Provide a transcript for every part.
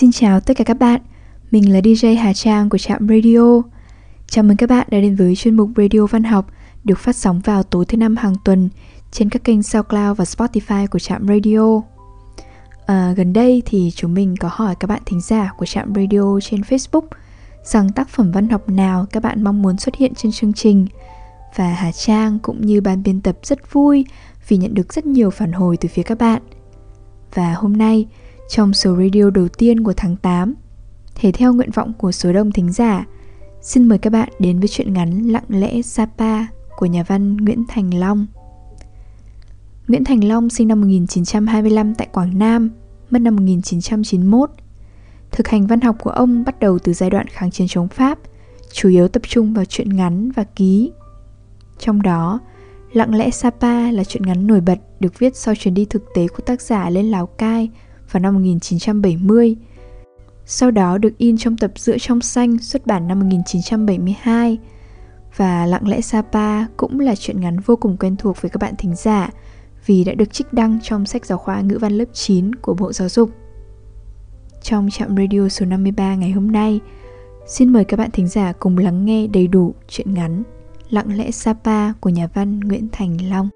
Xin chào tất cả các bạn, mình là DJ Hà Trang của Trạm Radio. Chào mừng các bạn đã đến với chuyên mục Radio Văn học được phát sóng vào tối thứ năm hàng tuần trên các kênh SoundCloud và Spotify của Trạm Radio. À, gần đây thì chúng mình có hỏi các bạn thính giả của Trạm Radio trên Facebook rằng tác phẩm văn học nào các bạn mong muốn xuất hiện trên chương trình và Hà Trang cũng như ban biên tập rất vui vì nhận được rất nhiều phản hồi từ phía các bạn. Và hôm nay, trong số radio đầu tiên của tháng 8, thể theo nguyện vọng của số đông thính giả, xin mời các bạn đến với chuyện ngắn Lặng lẽ Sapa của nhà văn Nguyễn Thành Long. Nguyễn Thành Long sinh năm 1925 tại Quảng Nam, mất năm 1991. Thực hành văn học của ông bắt đầu từ giai đoạn kháng chiến chống Pháp, chủ yếu tập trung vào truyện ngắn và ký. Trong đó, Lặng lẽ Sapa là truyện ngắn nổi bật được viết sau chuyến đi thực tế của tác giả lên Lào Cai vào năm 1970. Sau đó được in trong tập Giữa trong xanh xuất bản năm 1972. Và Lặng lẽ Sapa cũng là truyện ngắn vô cùng quen thuộc với các bạn thính giả vì đã được trích đăng trong sách giáo khoa ngữ văn lớp 9 của Bộ Giáo dục. Trong trạm radio số 53 ngày hôm nay, xin mời các bạn thính giả cùng lắng nghe đầy đủ chuyện ngắn Lặng lẽ Sapa của nhà văn Nguyễn Thành Long.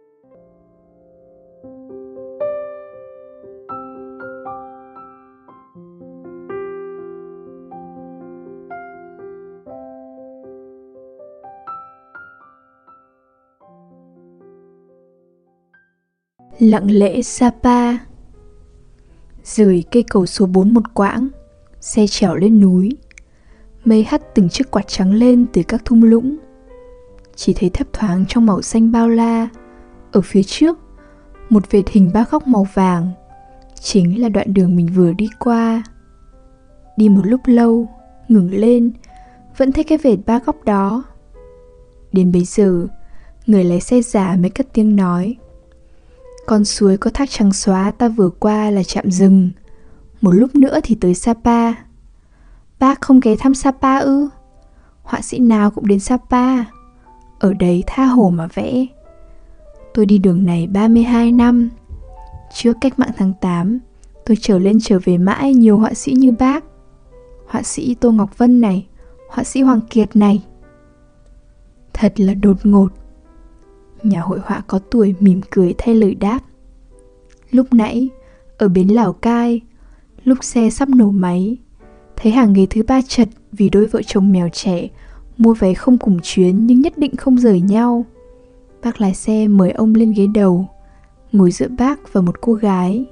Lặng lẽ Sapa Rời cây cầu số 4 một quãng, Xe trèo lên núi. Mây hắt từng chiếc quạt trắng lên từ các thung lũng. Chỉ thấy thấp thoáng trong màu xanh bao la. Ở phía trước, Một vệt hình ba góc màu vàng, Chính là đoạn đường mình vừa đi qua. Đi một lúc lâu, Ngừng lên, Vẫn thấy cái vệt ba góc đó. Đến bây giờ, Người lái xe giả mới cất tiếng nói con suối có thác trắng xóa ta vừa qua là chạm rừng. Một lúc nữa thì tới Sapa. Bác không ghé thăm Sapa ư? Họa sĩ nào cũng đến Sapa. Ở đấy tha hồ mà vẽ. Tôi đi đường này 32 năm. Trước cách mạng tháng 8 Tôi trở lên trở về mãi nhiều họa sĩ như bác. Họa sĩ Tô Ngọc Vân này, Họa sĩ Hoàng Kiệt này. Thật là đột ngột. Nhà hội họa có tuổi mỉm cười thay lời đáp Lúc nãy, ở bến Lào Cai, lúc xe sắp nổ máy, thấy hàng ghế thứ ba chật vì đôi vợ chồng mèo trẻ mua vé không cùng chuyến nhưng nhất định không rời nhau. Bác lái xe mời ông lên ghế đầu, ngồi giữa bác và một cô gái.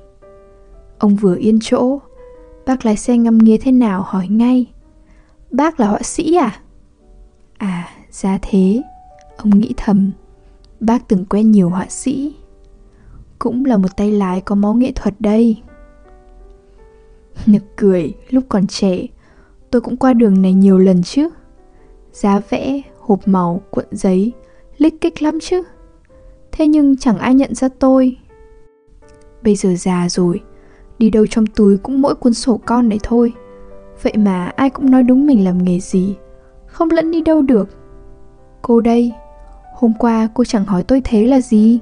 Ông vừa yên chỗ, bác lái xe ngâm nghía thế nào hỏi ngay. Bác là họa sĩ à? À, ra thế, ông nghĩ thầm Bác từng quen nhiều họa sĩ. Cũng là một tay lái có máu nghệ thuật đây. Nực cười, lúc còn trẻ Tôi cũng qua đường này nhiều lần chứ. Giá vẽ, hộp màu, cuộn giấy Lích kích lắm chứ. Thế nhưng chẳng ai nhận ra tôi. Bây giờ già rồi Đi đâu trong túi cũng mỗi cuốn sổ con này thôi. Vậy mà ai cũng nói đúng mình làm nghề gì Không lẫn đi đâu được. Cô đây Hôm qua cô chẳng hỏi tôi thế là gì?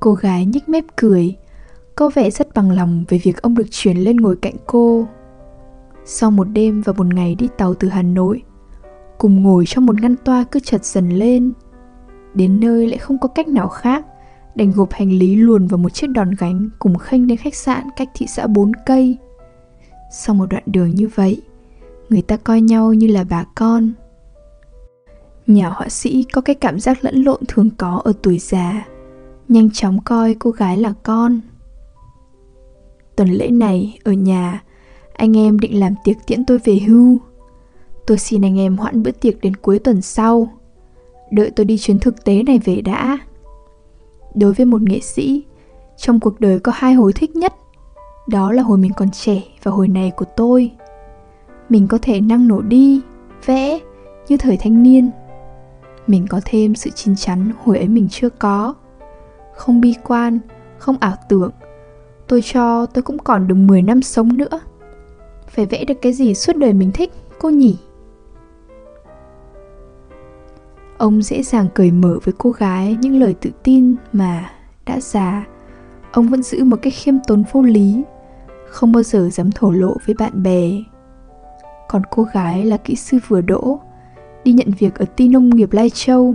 Cô gái nhếch mép cười, Có vẻ rất bằng lòng về việc ông được chuyển lên ngồi cạnh cô. Sau một đêm và một ngày đi tàu từ Hà Nội, Cùng ngồi trong một ngăn toa cứ chật dần lên. Đến nơi lại không có cách nào khác, Đành gộp hành lý luồn vào một chiếc đòn gánh Cùng khênh đến khách sạn cách thị xã 4 cây. Sau một đoạn đường như vậy, Người ta coi nhau như là bà con. Nhà họa sĩ có cái cảm giác lẫn lộn thường có ở tuổi già. Nhanh chóng coi cô gái là con. Tuần lễ này ở nhà Anh em định làm tiệc tiễn tôi về hưu. Tôi xin anh em hoãn bữa tiệc đến cuối tuần sau. Đợi tôi đi chuyến thực tế này về đã. Đối với một nghệ sĩ Trong cuộc đời có hai hồi thích nhất. Đó là hồi mình còn trẻ và hồi này của tôi. Mình có thể năng nổ đi, vẽ như thời thanh niên mình có thêm sự chín chắn hồi ấy mình chưa có. Không bi quan không ảo tưởng. Tôi cho tôi cũng còn được 10 năm sống nữa. Phải vẽ được cái gì suốt đời mình thích cô nhỉ? Ông dễ dàng cởi mở với cô gái những lời tự tin mà đã già. Ông vẫn giữ một cách khiêm tốn vô lý không bao giờ dám thổ lộ với bạn bè. Còn cô gái là kỹ sư vừa đỗ, đi nhận việc ở ti nông nghiệp Lai Châu.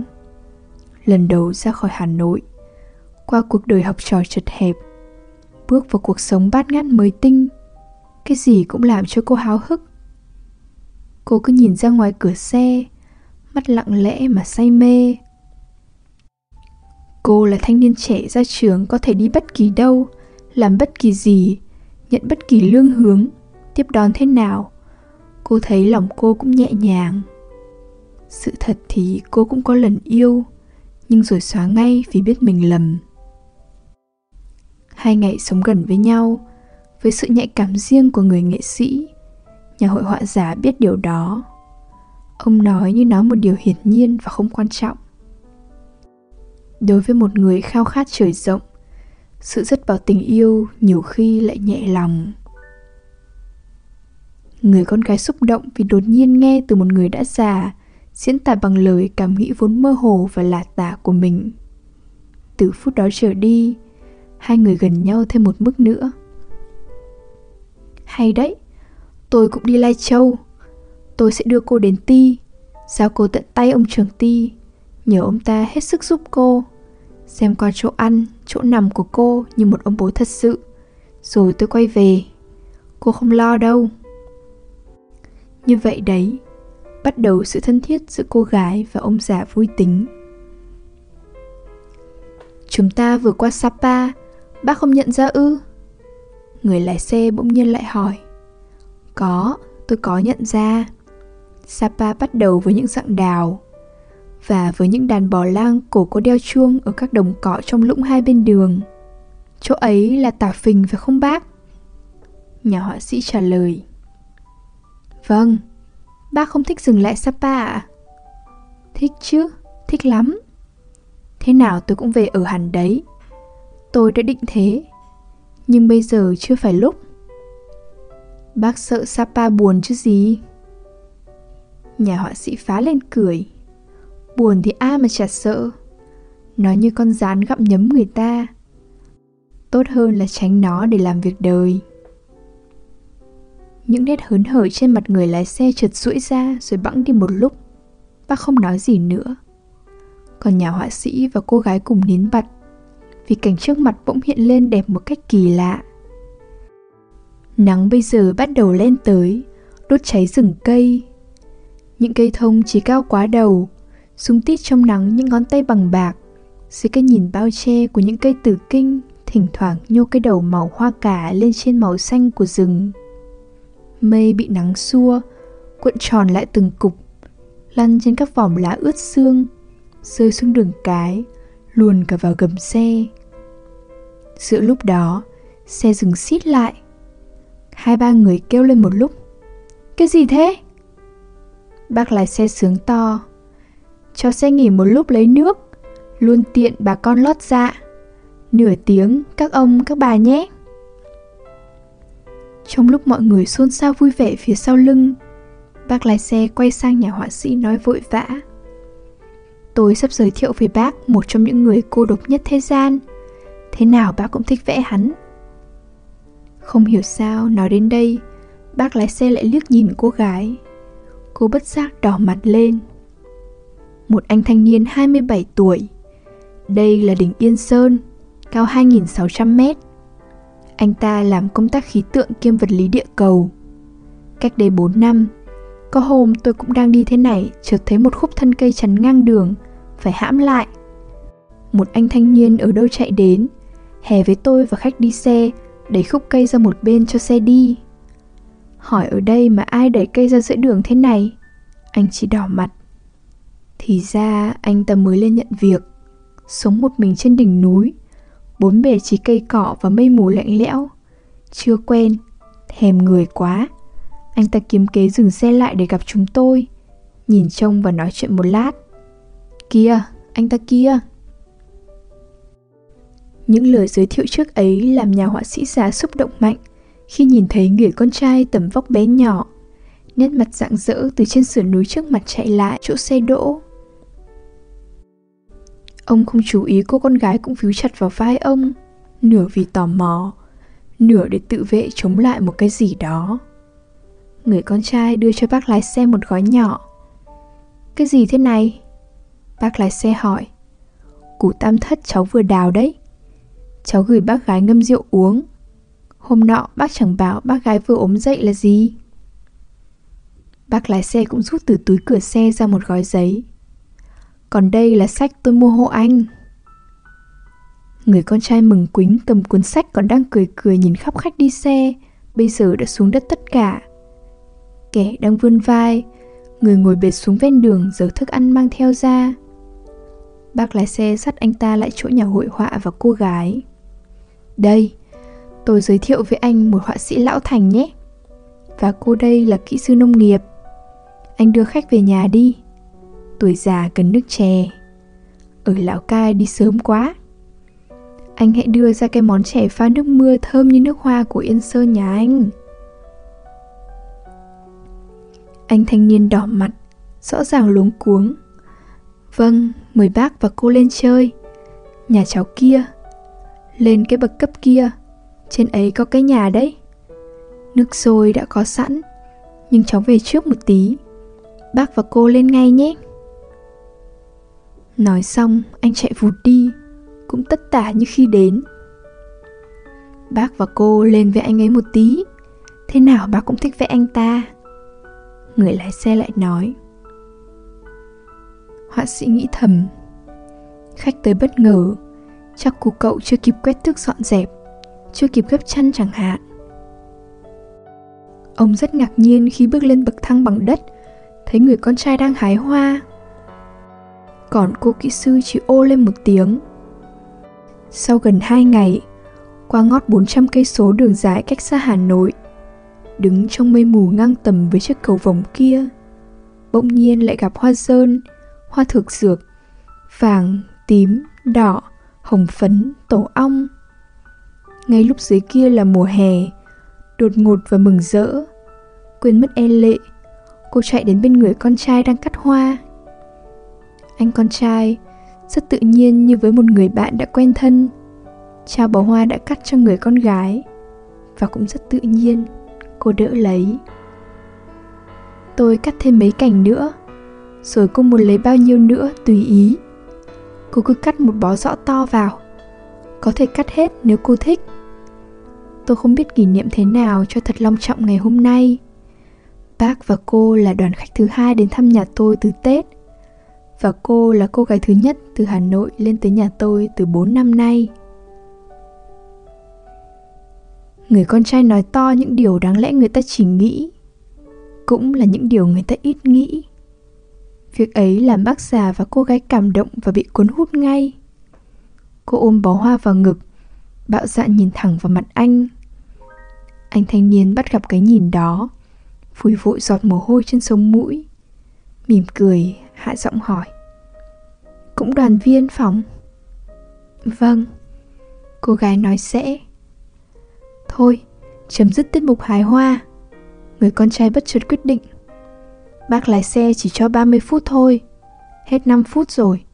Lần đầu ra khỏi Hà Nội, qua cuộc đời học trò chật hẹp, bước vào cuộc sống bát ngát mới tinh, cái gì cũng làm cho cô háo hức. Cô cứ nhìn ra ngoài cửa xe, mắt lặng lẽ mà say mê. Cô là thanh niên trẻ ra trường có thể đi bất kỳ đâu, làm bất kỳ gì, nhận bất kỳ lương hướng, tiếp đón thế nào. Cô thấy lòng cô cũng nhẹ nhàng. Sự thật thì cô cũng có lần yêu, nhưng rồi xóa ngay vì biết mình lầm. Hai ngày sống gần với nhau, với sự nhạy cảm riêng của người nghệ sĩ, nhà hội họa giả biết điều đó. Ông nói như nói một điều hiển nhiên và không quan trọng. Đối với một người khao khát trời rộng, sự rất vào tình yêu nhiều khi lại nhẹ lòng. Người con gái xúc động vì đột nhiên nghe từ một người đã già diễn tả bằng lời cảm nghĩ vốn mơ hồ và lạ tả của mình. Từ phút đó trở đi, hai người gần nhau thêm một mức nữa. Hay đấy, tôi cũng đi Lai Châu. Tôi sẽ đưa cô đến Ti, giao cô tận tay ông trưởng Ti, nhờ ông ta hết sức giúp cô. Xem qua chỗ ăn, chỗ nằm của cô như một ông bố thật sự. Rồi tôi quay về. Cô không lo đâu. Như vậy đấy, bắt đầu sự thân thiết giữa cô gái và ông già vui tính. Chúng ta vừa qua Sapa, bác không nhận ra ư? Người lái xe bỗng nhiên lại hỏi. Có, tôi có nhận ra. Sapa bắt đầu với những dạng đào và với những đàn bò lang cổ có đeo chuông ở các đồng cỏ trong lũng hai bên đường. Chỗ ấy là tả phình phải không bác? Nhà họa sĩ trả lời. Vâng, bác không thích dừng lại Sapa à? Thích chứ, thích lắm. Thế nào tôi cũng về ở hẳn đấy. Tôi đã định thế, nhưng bây giờ chưa phải lúc. Bác sợ Sapa buồn chứ gì? Nhà họa sĩ phá lên cười. Buồn thì ai mà chả sợ. Nó như con rán gặm nhấm người ta. Tốt hơn là tránh nó để làm việc đời. Những nét hớn hở trên mặt người lái xe trượt rũi ra rồi bẵng đi một lúc. Bác không nói gì nữa. Còn nhà họa sĩ và cô gái cùng nín bặt vì cảnh trước mặt bỗng hiện lên đẹp một cách kỳ lạ. Nắng bây giờ bắt đầu lên tới, đốt cháy rừng cây. Những cây thông chỉ cao quá đầu, súng tít trong nắng những ngón tay bằng bạc, dưới cái nhìn bao che của những cây tử kinh, thỉnh thoảng nhô cái đầu màu hoa cà lên trên màu xanh của rừng. Mây bị nắng xua, cuộn tròn lại từng cục, lăn trên các vòm lá ướt xương, rơi xuống đường cái, luồn cả vào gầm xe. Giữa lúc đó, xe dừng xít lại. Hai ba người kêu lên một lúc. Cái gì thế? Bác lái xe sướng to. Cho xe nghỉ một lúc lấy nước, luôn tiện bà con lót dạ. Nửa tiếng các ông các bà nhé. Trong lúc mọi người xôn xao vui vẻ phía sau lưng, bác lái xe quay sang nhà họa sĩ nói vội vã. Tôi sắp giới thiệu với bác một trong những người cô độc nhất thế gian. Thế nào bác cũng thích vẽ hắn. Không hiểu sao nói đến đây, bác lái xe lại liếc nhìn cô gái. Cô bất giác đỏ mặt lên. Một anh thanh niên 27 tuổi. Đây là đỉnh Yên Sơn, cao 2.600 mét. Anh ta làm công tác khí tượng kiêm vật lý địa cầu. Cách đây 4 năm, có hôm tôi cũng đang đi thế này, chợt thấy một khúc thân cây chắn ngang đường, phải hãm lại. Một anh thanh niên ở đâu chạy đến, hè với tôi và khách đi xe, đẩy khúc cây ra một bên cho xe đi. Hỏi ở đây mà ai đẩy cây ra giữa đường thế này? Anh chỉ đỏ mặt. Thì ra anh ta mới lên nhận việc, sống một mình trên đỉnh núi, bốn bề chỉ cây cỏ và mây mù lạnh lẽo. Chưa quen, thèm người quá. Anh ta kiếm kế dừng xe lại để gặp chúng tôi, nhìn trông và nói chuyện một lát. Kia, anh ta kia. Những lời giới thiệu trước ấy làm nhà họa sĩ già xúc động mạnh khi nhìn thấy người con trai tầm vóc bé nhỏ, nét mặt rạng rỡ từ trên sườn núi trước mặt chạy lại chỗ xe đỗ. Ông không chú ý cô con gái cũng víu chặt vào vai ông, nửa vì tò mò, nửa để tự vệ chống lại một cái gì đó. Người con trai đưa cho bác lái xe một gói nhỏ. Cái gì thế này? Bác lái xe hỏi. Củ tam thất cháu vừa đào đấy. Cháu gửi bác gái ngâm rượu uống. Hôm nọ bác chẳng bảo bác gái vừa ốm dậy là gì. Bác lái xe cũng rút từ túi cửa xe ra một gói giấy. Còn đây là sách tôi mua hộ anh. Người con trai mừng quính cầm cuốn sách còn đang cười cười nhìn khắp khách đi xe, bây giờ đã xuống đất tất cả. Kẻ đang vươn vai, người ngồi bệt xuống ven đường giờ thức ăn mang theo ra. Bác lái xe dắt anh ta lại chỗ nhà hội họa và cô gái. Đây, tôi giới thiệu với anh một họa sĩ lão thành nhé. Và cô đây là kỹ sư nông nghiệp. Anh đưa khách về nhà đi. Tuổi già cần nước chè. Ở lão Cai đi sớm quá. Anh hãy đưa ra cái món chè pha nước mưa thơm như nước hoa của Yên Sơn nhà anh. Anh thanh niên đỏ mặt, rõ ràng luống cuống. Vâng, mời bác và cô lên chơi. Nhà cháu kia. Lên cái bậc cấp kia. Trên ấy có cái nhà đấy. Nước sôi đã có sẵn, nhưng cháu về trước một tí. Bác và cô lên ngay nhé. Nói xong, anh chạy vụt đi, cũng tất tả như khi đến. Bác và cô lên với anh ấy một tí, thế nào bác cũng thích vẽ anh ta. Người lái xe lại nói. Họa sĩ nghĩ thầm, khách tới bất ngờ, chắc cô cậu chưa kịp quét tước dọn dẹp, chưa kịp gấp chăn chẳng hạn. Ông rất ngạc nhiên khi bước lên bậc thang bằng đất, thấy người con trai đang hái hoa. Còn cô kỹ sư chỉ ô lên một tiếng. Sau gần hai ngày, qua ngót 400 cây số đường dài cách xa Hà Nội, đứng trong mây mù ngang tầm với chiếc cầu vòng kia, bỗng nhiên lại gặp hoa sơn, hoa thực dược, vàng, tím, đỏ, hồng phấn, tổ ong. Ngay lúc dưới kia là mùa hè, đột ngột và mừng rỡ. Quên mất e lệ, cô chạy đến bên người con trai đang cắt hoa. Anh con trai, rất tự nhiên như với một người bạn đã quen thân, trao bó hoa đã cắt cho người con gái. Và cũng rất tự nhiên, cô đỡ lấy. Tôi cắt thêm mấy cành nữa, rồi cô muốn lấy bao nhiêu nữa tùy ý. Cô cứ cắt một bó rõ to vào, có thể cắt hết nếu cô thích tôi không biết kỷ niệm thế nào cho thật long trọng ngày hôm nay. Bác và cô là đoàn khách thứ hai đến thăm nhà tôi từ Tết. Và cô là cô gái thứ nhất từ Hà Nội lên tới nhà tôi từ 4 năm nay. Người con trai nói to những điều đáng lẽ người ta chỉ nghĩ, cũng là những điều người ta ít nghĩ. Việc ấy làm bác già và cô gái cảm động và bị cuốn hút ngay. Cô ôm bó hoa vào ngực, bạo dạn nhìn thẳng vào mặt anh anh thanh niên bắt gặp cái nhìn đó Phủi vội giọt mồ hôi trên sống mũi Mỉm cười hạ giọng hỏi. Cũng đoàn viên phòng? Vâng Cô gái nói sẽ. Thôi, chấm dứt tiết mục hái hoa. Người con trai bất chợt quyết định. Bác lái xe chỉ cho 30 phút thôi. Hết 5 phút rồi.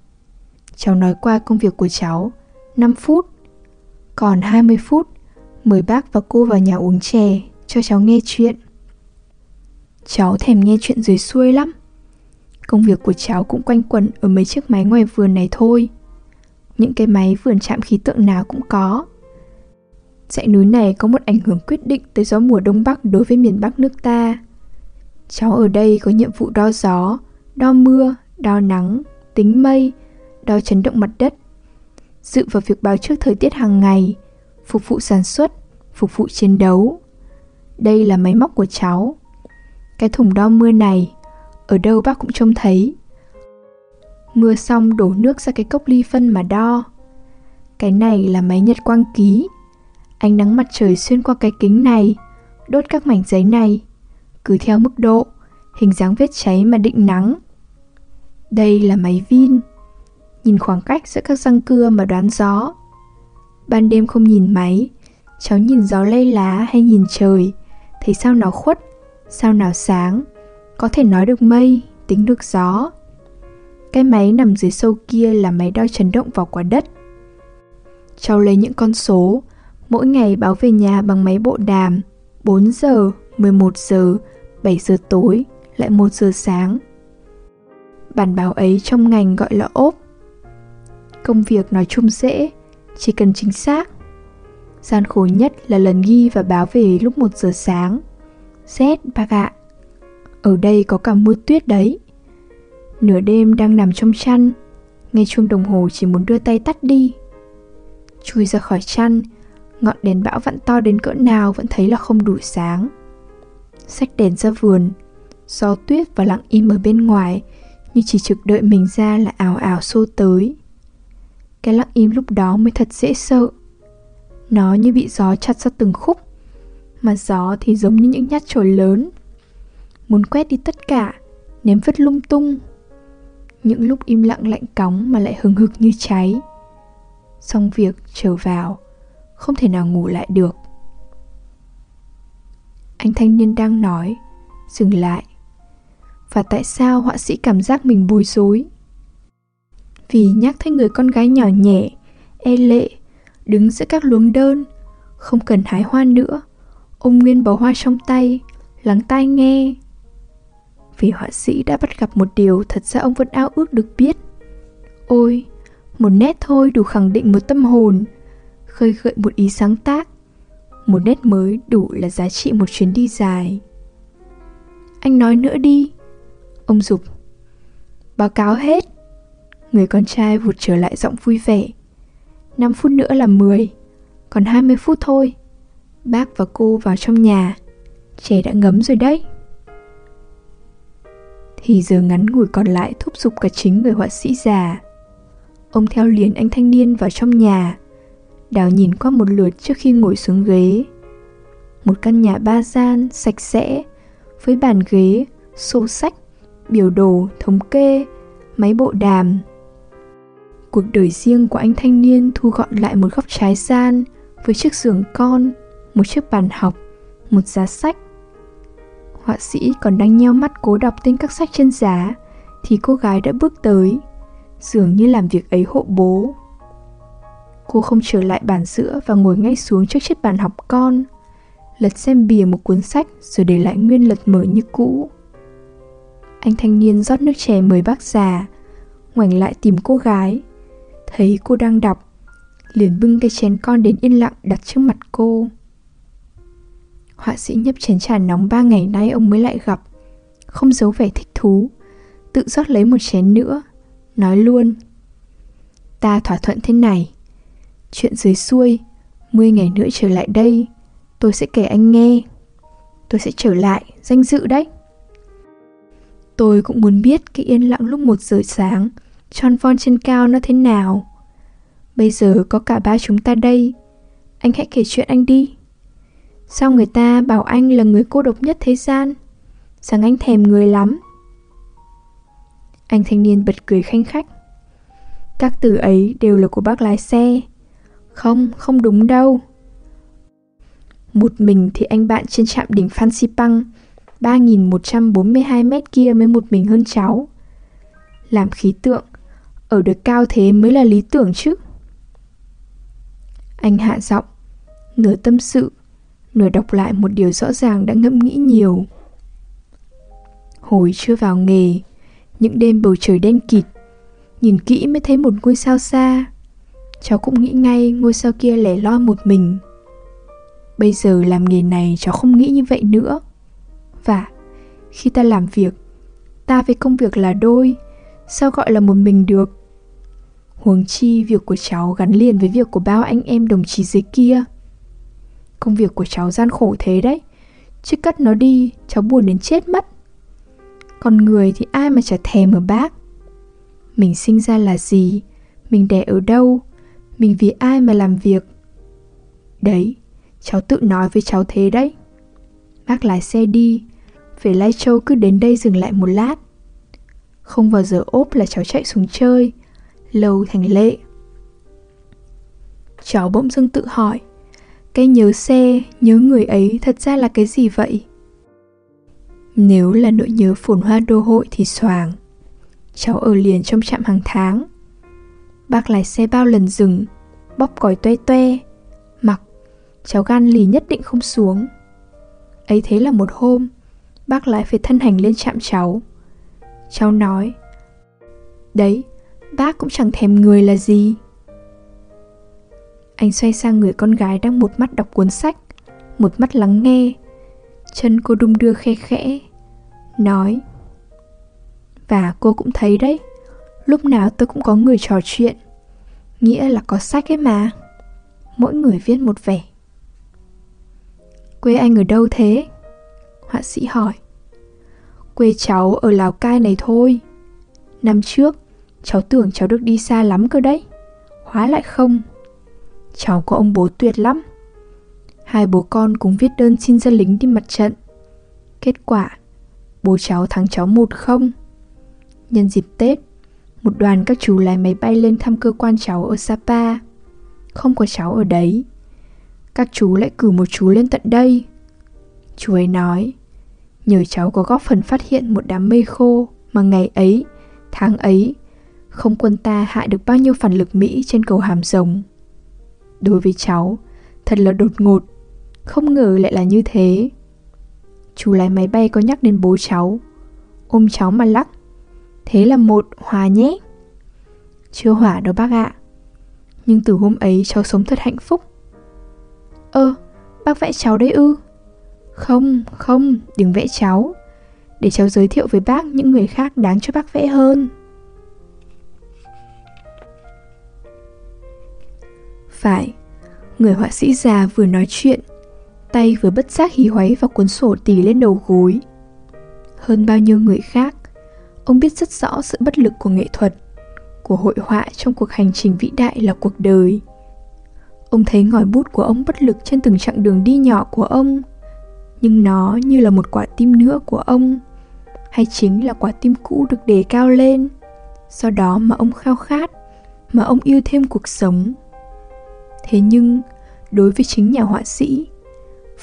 Cháu nói qua công việc của cháu. 5 phút. Còn 20 phút, mời bác và cô vào nhà uống chè cho cháu nghe chuyện. Cháu thèm nghe chuyện dưới xuôi lắm. Công việc của cháu cũng quanh quẩn ở mấy chiếc máy ngoài vườn này thôi. Những cái máy vườn chạm khí tượng nào cũng có. Dãy núi này có một ảnh hưởng quyết định tới gió mùa đông bắc đối với miền bắc nước ta. Cháu ở đây có nhiệm vụ đo gió, đo mưa, đo nắng, tính mây, đo chấn động mặt đất. Dự vào việc báo trước thời tiết hàng ngày, phục vụ sản xuất, phục vụ chiến đấu. Đây là máy móc của cháu. Cái thùng đo mưa này, ở đâu bác cũng trông thấy. Mưa xong đổ nước ra cái cốc ly phân mà đo. Cái này là máy nhật quang ký. Ánh nắng mặt trời xuyên qua cái kính này, đốt các mảnh giấy này, cứ theo mức độ, hình dáng vết cháy mà định nắng. Đây là máy vin. Nhìn khoảng cách giữa các răng cưa mà đoán gió. Ban đêm không nhìn máy, cháu nhìn gió lây lá hay nhìn trời, thấy sao nào khuất, sao nào sáng, có thể nói được mây, tính được gió. Cái máy nằm dưới sâu kia là máy đo chấn động vào quả đất. Cháu lấy những con số Mỗi ngày báo về nhà bằng máy bộ đàm 4 giờ, 11 giờ, 7 giờ tối, lại 1 giờ sáng. Bản báo ấy trong ngành gọi là ốp. Công việc nói chung dễ, chỉ cần chính xác. Gian khổ nhất là lần ghi và báo về lúc 1 giờ sáng. Z bác ạ. Ở đây có cả mưa tuyết đấy. Nửa đêm đang nằm trong chăn, nghe chuông đồng hồ chỉ muốn đưa tay tắt đi. Chui ra khỏi chăn, ngọn đèn bão vặn to đến cỡ nào vẫn thấy là không đủ sáng. Xách đèn ra vườn, gió tuyết và lặng im ở bên ngoài như chỉ trực đợi mình ra là ảo ảo xô tới. Cái lặng im lúc đó mới thật dễ sợ. Nó như bị gió chặt ra từng khúc, mà gió thì giống như những nhát chổi lớn. Muốn quét đi tất cả, ném vứt lung tung. Những lúc im lặng lạnh cóng mà lại hừng hực như cháy. Xong việc trở vào, không thể nào ngủ lại được. Anh thanh niên đang nói, dừng lại. Và tại sao họa sĩ cảm giác mình bối rối? Vì nhắc thấy người con gái nhỏ nhẹ, e lệ, đứng giữa các luống đơn, không cần hái hoa nữa, ôm nguyên bó hoa trong tay, lắng tai nghe. Vì họa sĩ đã bắt gặp một điều thật ra ông vẫn ao ước được biết. Ôi, một nét thôi đủ khẳng định một tâm hồn, khơi gợi một ý sáng tác. Một nét mới đủ là giá trị một chuyến đi dài. Anh nói nữa đi. Ông dục. Báo cáo hết. Người con trai vụt trở lại giọng vui vẻ. 5 phút nữa là 10, còn 20 phút thôi. Bác và cô vào trong nhà. Trẻ đã ngấm rồi đấy. Thì giờ ngắn ngủi còn lại thúc giục cả chính người họa sĩ già. Ông theo liền anh thanh niên vào trong nhà. Đào nhìn qua một lượt trước khi ngồi xuống ghế. Một căn nhà ba gian, sạch sẽ, với bàn ghế, sổ sách, biểu đồ, thống kê, máy bộ đàm. Cuộc đời riêng của anh thanh niên thu gọn lại một góc trái gian với chiếc giường con, một chiếc bàn học, một giá sách. Họa sĩ còn đang nheo mắt cố đọc tên các sách trên giá thì cô gái đã bước tới, dường như làm việc ấy hộ bố. Cô không trở lại bàn sữa và ngồi ngay xuống trước chiếc bàn học con, lật xem bìa một cuốn sách rồi để lại nguyên lật mở như cũ. Anh thanh niên rót nước chè mời bác già, ngoảnh lại tìm cô gái. Thấy cô đang đọc, liền bưng cái chén con đến yên lặng đặt trước mặt cô. Họa sĩ nhấp chén trà nóng ba ngày nay ông mới lại gặp, không giấu vẻ thích thú, tự rót lấy một chén nữa, nói luôn. Ta thỏa thuận thế này, chuyện dưới xuôi, 10 ngày nữa trở lại đây, tôi sẽ kể anh nghe. Tôi sẽ trở lại, danh dự đấy. Tôi cũng muốn biết cái yên lặng lúc một giờ sáng, tròn von trên cao nó thế nào. Bây giờ có cả ba chúng ta đây. Anh hãy kể chuyện anh đi. Sao người ta bảo anh là người cô độc nhất thế gian? Rằng anh thèm người lắm. Anh thanh niên bật cười khanh khách. Các từ ấy đều là của bác lái xe. Không, không đúng đâu. Một mình thì anh bạn trên trạm đỉnh Phan Xipang 3.142 mét kia mới một mình hơn cháu. Làm khí tượng, ở được cao thế mới là lý tưởng chứ. Anh hạ giọng, nửa tâm sự, nửa đọc lại một điều rõ ràng đã ngẫm nghĩ nhiều. Hồi chưa vào nghề, những đêm bầu trời đen kịt, nhìn kỹ mới thấy một ngôi sao xa. Cháu cũng nghĩ ngay ngôi sao kia lẻ loi một mình. Bây giờ làm nghề này cháu không nghĩ như vậy nữa. Và khi ta làm việc, ta với công việc là đôi, sao gọi là một mình được? Huống chi việc của cháu gắn liền với việc của bao anh em đồng chí dưới kia. Công việc của cháu gian khổ thế đấy, chứ cất nó đi, cháu buồn đến chết mất. Còn người thì ai mà chả thèm ở bác. Mình sinh ra là gì, mình đẻ ở đâu, mình vì ai mà làm việc. Đấy, cháu tự nói với cháu thế đấy. Bác lái xe đi, về Lai Châu cứ đến đây dừng lại một lát. Không vào giờ ốp là cháu chạy xuống chơi, lâu thành lệ. Cháu bỗng dưng tự hỏi, cái nhớ xe, nhớ người ấy thật ra là cái gì vậy? Nếu là nỗi nhớ phồn hoa đô hội thì xoàng. Cháu ở liền trong trạm hàng tháng. Bác lái xe bao lần dừng, bóp còi toe toe, mặc, cháu gan lì nhất định không xuống. Ấy thế là một hôm, bác lại phải thân hành lên trạm cháu. Cháu nói, đấy, bác cũng chẳng thèm người là gì. Anh xoay sang người con gái đang một mắt đọc cuốn sách, một mắt lắng nghe. Chân cô đung đưa khe khẽ, nói Và cô cũng thấy đấy, lúc nào tôi cũng có người trò chuyện, nghĩa là có sách ấy mà. Mỗi người viết một vẻ. Quê anh ở đâu thế? Họa sĩ hỏi. Quê cháu ở Lào Cai này thôi. Năm trước, cháu tưởng cháu được đi xa lắm cơ đấy. Hóa lại không. Cháu có ông bố tuyệt lắm. Hai bố con cùng viết đơn xin dân lính đi mặt trận. Kết quả, bố cháu thắng cháu một không. Nhân dịp Tết, một đoàn các chú lái máy bay lên thăm cơ quan cháu ở Sapa. Không có cháu ở đấy. Các chú lại cử một chú lên tận đây. Chú ấy nói, nhờ cháu có góp phần phát hiện một đám mây khô mà ngày ấy, tháng ấy, không quân ta hại được bao nhiêu phản lực Mỹ trên cầu Hàm Rồng. Đối với cháu, thật là đột ngột, không ngờ lại là như thế. Chú lái máy bay có nhắc đến bố cháu, ôm cháu mà lắc. Thế là một hòa nhé. Chưa hỏa đâu bác ạ. Nhưng từ hôm ấy cháu sống thật hạnh phúc. Ơ, bác vẽ cháu đấy ư? Không, không, đừng vẽ cháu. Để cháu giới thiệu với bác những người khác đáng cho bác vẽ hơn. Phải, người họa sĩ già vừa nói chuyện, tay vừa bất giác hí hoáy vào cuốn sổ tỉ lên đầu gối. Hơn bao nhiêu người khác, ông biết rất rõ sự bất lực của nghệ thuật, của hội họa trong cuộc hành trình vĩ đại là cuộc đời. Ông thấy ngòi bút của ông bất lực trên từng chặng đường đi nhỏ của ông, nhưng nó như là một quả tim nữa của ông, hay chính là quả tim cũ được đề cao lên, do đó mà ông khao khát, mà ông yêu thêm cuộc sống. Thế nhưng, đối với chính nhà họa sĩ,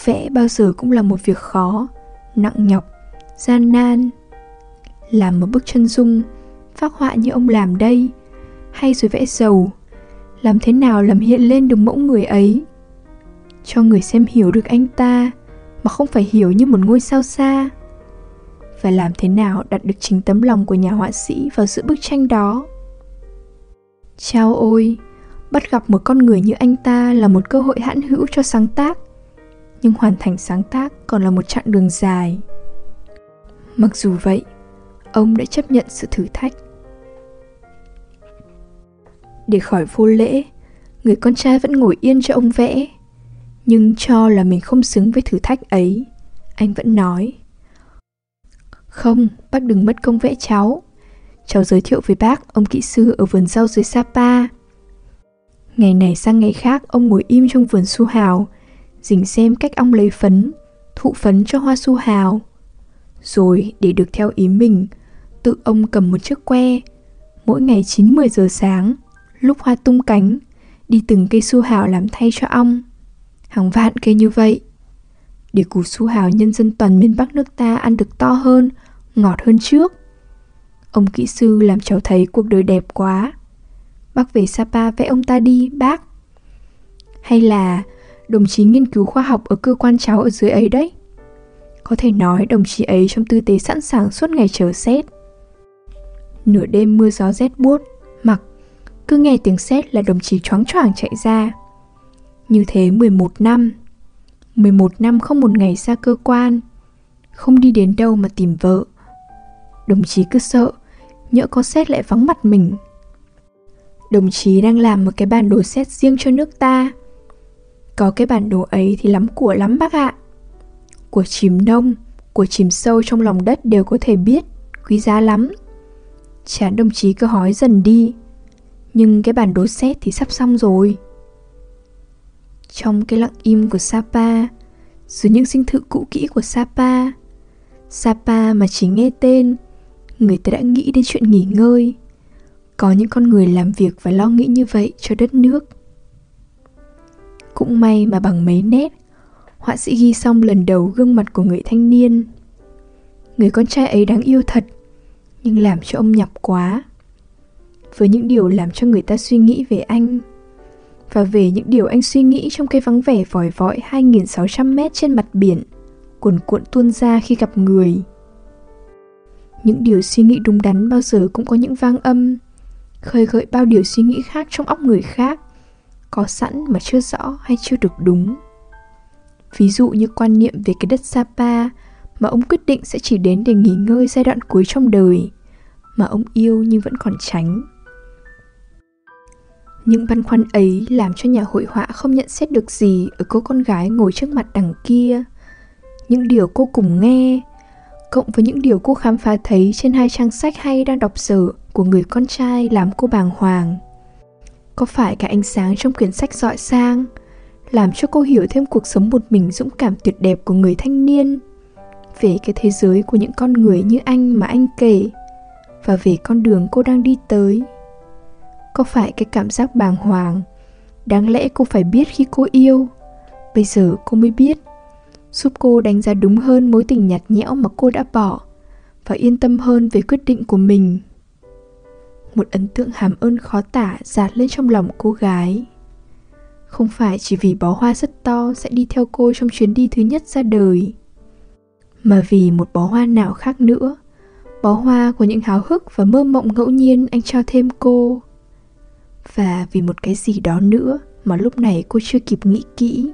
vẽ bao giờ cũng là một việc khó, nặng nhọc, gian nan. Làm một bức chân dung, phác họa như ông làm đây, hay rồi vẽ dầu, làm thế nào làm hiện lên được mẫu người ấy? Cho người xem hiểu được anh ta mà không phải hiểu như một ngôi sao xa. Và làm thế nào đặt được chính tấm lòng của nhà họa sĩ vào giữa bức tranh đó? Chao ôi! Bắt gặp một con người như anh ta là một cơ hội hãn hữu cho sáng tác. Nhưng hoàn thành sáng tác còn là một chặng đường dài. Mặc dù vậy, ông đã chấp nhận sự thử thách. Để khỏi vô lễ, người con trai vẫn ngồi yên cho ông vẽ. Nhưng cho là mình không xứng với thử thách ấy, anh vẫn nói, không, bác đừng mất công vẽ cháu. Cháu giới thiệu với bác, ông kỹ sư ở vườn rau dưới sapa ngày này sang ngày khác ông ngồi im trong vườn su hào dình xem cách ông lấy phấn thụ phấn cho hoa su hào rồi để được theo ý mình tự ông cầm một chiếc que mỗi ngày 9-10 giờ sáng lúc hoa tung cánh, đi từng cây su hào làm thay cho ong. Hàng vạn cây như vậy. Để củ su hào nhân dân toàn miền Bắc nước ta ăn được to hơn, ngọt hơn trước. Ông kỹ sư làm cháu thấy cuộc đời đẹp quá. Bác về Sapa vẽ ông ta đi, bác. Hay là đồng chí nghiên cứu khoa học ở cơ quan cháu ở dưới ấy đấy. Có thể nói đồng chí ấy trong tư thế sẵn sàng suốt ngày chờ xét. Nửa đêm mưa gió rét buốt, mặc cứ nghe tiếng sét là đồng chí choáng choàng chạy ra. Như thế 11 năm. 11 năm không một ngày xa cơ quan, không đi đến đâu mà tìm vợ. Đồng chí cứ sợ, nhỡ có xét lại vắng mặt mình. Đồng chí đang làm một cái bản đồ xét riêng cho nước ta. Có cái bản đồ ấy thì lắm của lắm bác ạ. Của chìm nông, của chìm sâu trong lòng đất đều có thể biết, quý giá lắm. Chán đồng chí cứ hói dần đi, nhưng cái bản đồ xét thì sắp xong rồi Trong cái lặng im của Sapa Dưới những sinh thự cũ kỹ của Sapa Sapa mà chỉ nghe tên Người ta đã nghĩ đến chuyện nghỉ ngơi có những con người làm việc và lo nghĩ như vậy cho đất nước. Cũng may mà bằng mấy nét Họa sĩ ghi xong lần đầu gương mặt của người thanh niên. Người con trai ấy đáng yêu thật Nhưng làm cho ông nhọc quá. Với những điều làm cho người ta suy nghĩ về anh và về những điều anh suy nghĩ trong cái vắng vẻ vòi vọi 2.600 mét trên mặt biển, cuồn cuộn tuôn ra khi gặp người. Những điều suy nghĩ đúng đắn bao giờ cũng có những vang âm, khơi gợi bao điều suy nghĩ khác trong óc người khác, có sẵn mà chưa rõ hay chưa được đúng. Ví dụ như quan niệm về cái đất Sapa mà ông quyết định sẽ chỉ đến để nghỉ ngơi giai đoạn cuối trong đời, mà ông yêu nhưng vẫn còn tránh. Những băn khoăn ấy làm cho nhà hội họa không nhận xét được gì ở cô con gái ngồi trước mặt đằng kia. Những điều cô cùng nghe, cộng với những điều cô khám phá thấy trên hai trang sách hay đang đọc dở của người con trai làm cô bàng hoàng. Có phải cái ánh sáng trong quyển sách dọi sang làm cho cô hiểu thêm cuộc sống một mình dũng cảm tuyệt đẹp của người thanh niên về cái thế giới của những con người như anh mà anh kể và về con đường cô đang đi tới? Có phải cái cảm giác bàng hoàng đáng lẽ cô phải biết khi cô yêu? Bây giờ cô mới biết giúp cô đánh giá đúng hơn mối tình nhạt nhẽo mà cô đã bỏ và yên tâm hơn về quyết định của mình. Một ấn tượng hàm ơn khó tả dạt lên trong lòng cô gái. Không phải chỉ vì bó hoa rất to sẽ đi theo cô trong chuyến đi thứ nhất ra đời, mà vì một bó hoa nào khác nữa, bó hoa của những háo hức và mơ mộng ngẫu nhiên anh cho thêm cô. Và vì một cái gì đó nữa mà lúc này cô chưa kịp nghĩ kỹ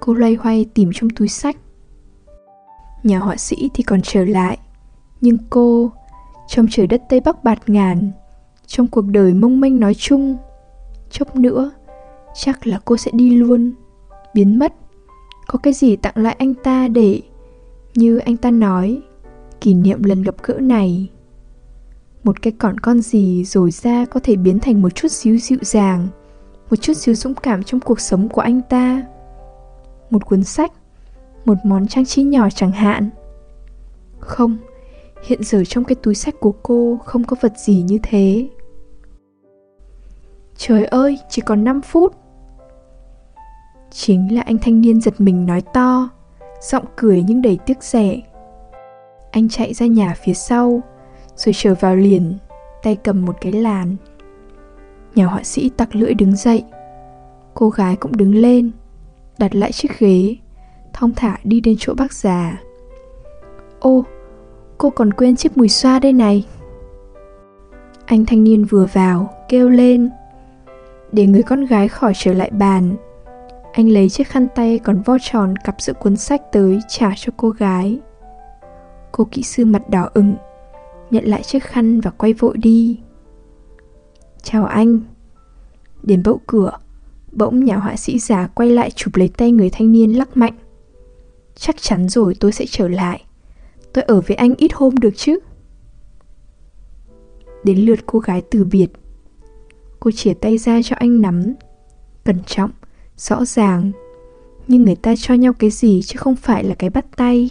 cô loay hoay tìm trong túi sách. Nhà họa sĩ thì còn trở lại, nhưng cô, trong trời đất tây bắc bạt ngàn, trong cuộc đời mông manh nói chung, chốc nữa, chắc là cô sẽ đi luôn. Biến mất, có cái gì tặng lại anh ta để, như anh ta nói, kỷ niệm lần gặp gỡ này. Một cái cỏn con gì rồi ra có thể biến thành một chút xíu dịu dàng, một chút xíu dũng cảm trong cuộc sống của anh ta một cuốn sách, một món trang trí nhỏ chẳng hạn. Không, hiện giờ trong cái túi sách của cô không có vật gì như thế. Trời ơi, chỉ còn 5 phút. Chính là anh thanh niên giật mình nói to, giọng cười nhưng đầy tiếc rẻ. Anh chạy ra nhà phía sau, rồi trở vào liền, tay cầm một cái làn. Nhà họa sĩ tặc lưỡi đứng dậy. Cô gái cũng đứng lên đặt lại chiếc ghế, thong thả đi đến chỗ bác già. Ô, cô còn quên chiếc mùi xoa đây này. Anh thanh niên vừa vào, kêu lên. Để người con gái khỏi trở lại bàn, anh lấy chiếc khăn tay còn vo tròn cặp giữa cuốn sách tới trả cho cô gái. Cô kỹ sư mặt đỏ ửng, nhận lại chiếc khăn và quay vội đi. Chào anh. Đến bậu cửa bỗng nhà họa sĩ già quay lại chụp lấy tay người thanh niên lắc mạnh. Chắc chắn rồi, tôi sẽ trở lại. Tôi ở với anh ít hôm được chứ? Đến lượt cô gái từ biệt. Cô chìa tay ra cho anh nắm. Cẩn trọng, rõ ràng. Nhưng người ta cho nhau cái gì chứ không phải là cái bắt tay?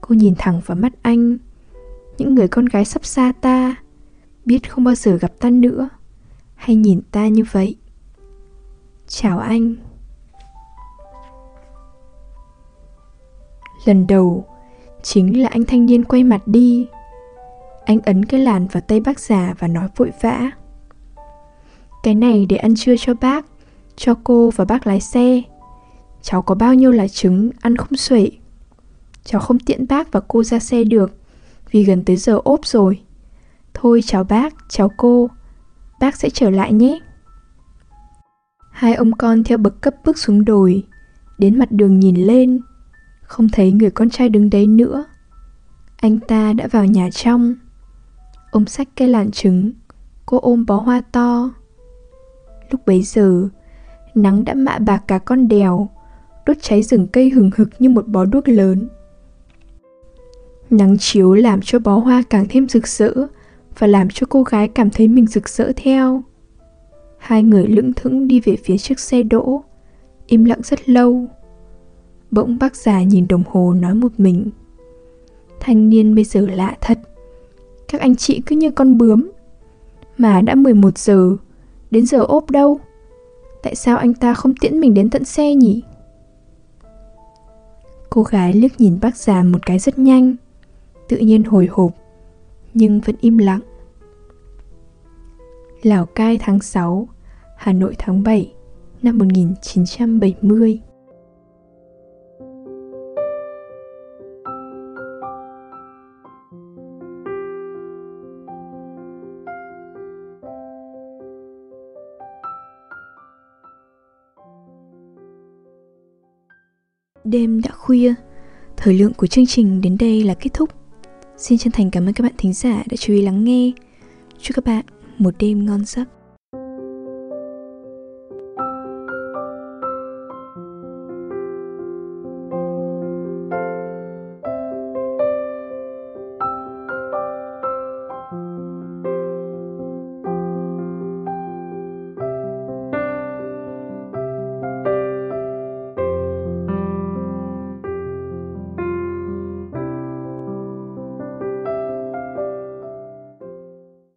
Cô nhìn thẳng vào mắt anh. Những người con gái sắp xa ta biết không bao giờ gặp ta nữa. Hay nhìn ta như vậy? Chào anh. Lần đầu, chính là anh thanh niên quay mặt đi. Anh ấn cái làn vào tay bác già và nói vội vã. Cái này để ăn trưa cho bác, cho cô và bác lái xe. Cháu có bao nhiêu là trứng, ăn không xuể. Cháu không tiện bác và cô ra xe được, vì gần tới giờ ốp rồi. Thôi chào bác, chào cô. Bác sẽ trở lại nhé hai ông con theo bậc cấp bước xuống đồi. Đến mặt đường nhìn lên, không thấy người con trai đứng đấy nữa. Anh ta đã vào nhà trong. Ông xách cây làn trứng, cô ôm bó hoa to. Lúc bấy giờ, nắng đã mạ bạc cả con đèo, đốt cháy rừng cây hừng hực như một bó đuốc lớn. Nắng chiếu làm cho bó hoa càng thêm rực rỡ và làm cho cô gái cảm thấy mình rực rỡ theo hai người lững thững đi về phía chiếc xe đỗ, im lặng rất lâu. Bỗng bác già nhìn đồng hồ nói một mình, thanh niên bây giờ lạ thật, các anh chị cứ như con bướm, mà đã 11 giờ, đến giờ ốp đâu? Tại sao anh ta không tiễn mình đến tận xe nhỉ? Cô gái liếc nhìn bác già một cái rất nhanh, tự nhiên hồi hộp, nhưng vẫn im lặng. Lào Cai tháng 6 Hà Nội tháng 7 năm 1970. Đêm đã khuya, thời lượng của chương trình đến đây là kết thúc. Xin chân thành cảm ơn các bạn thính giả đã chú ý lắng nghe. Chúc các bạn một đêm ngon giấc.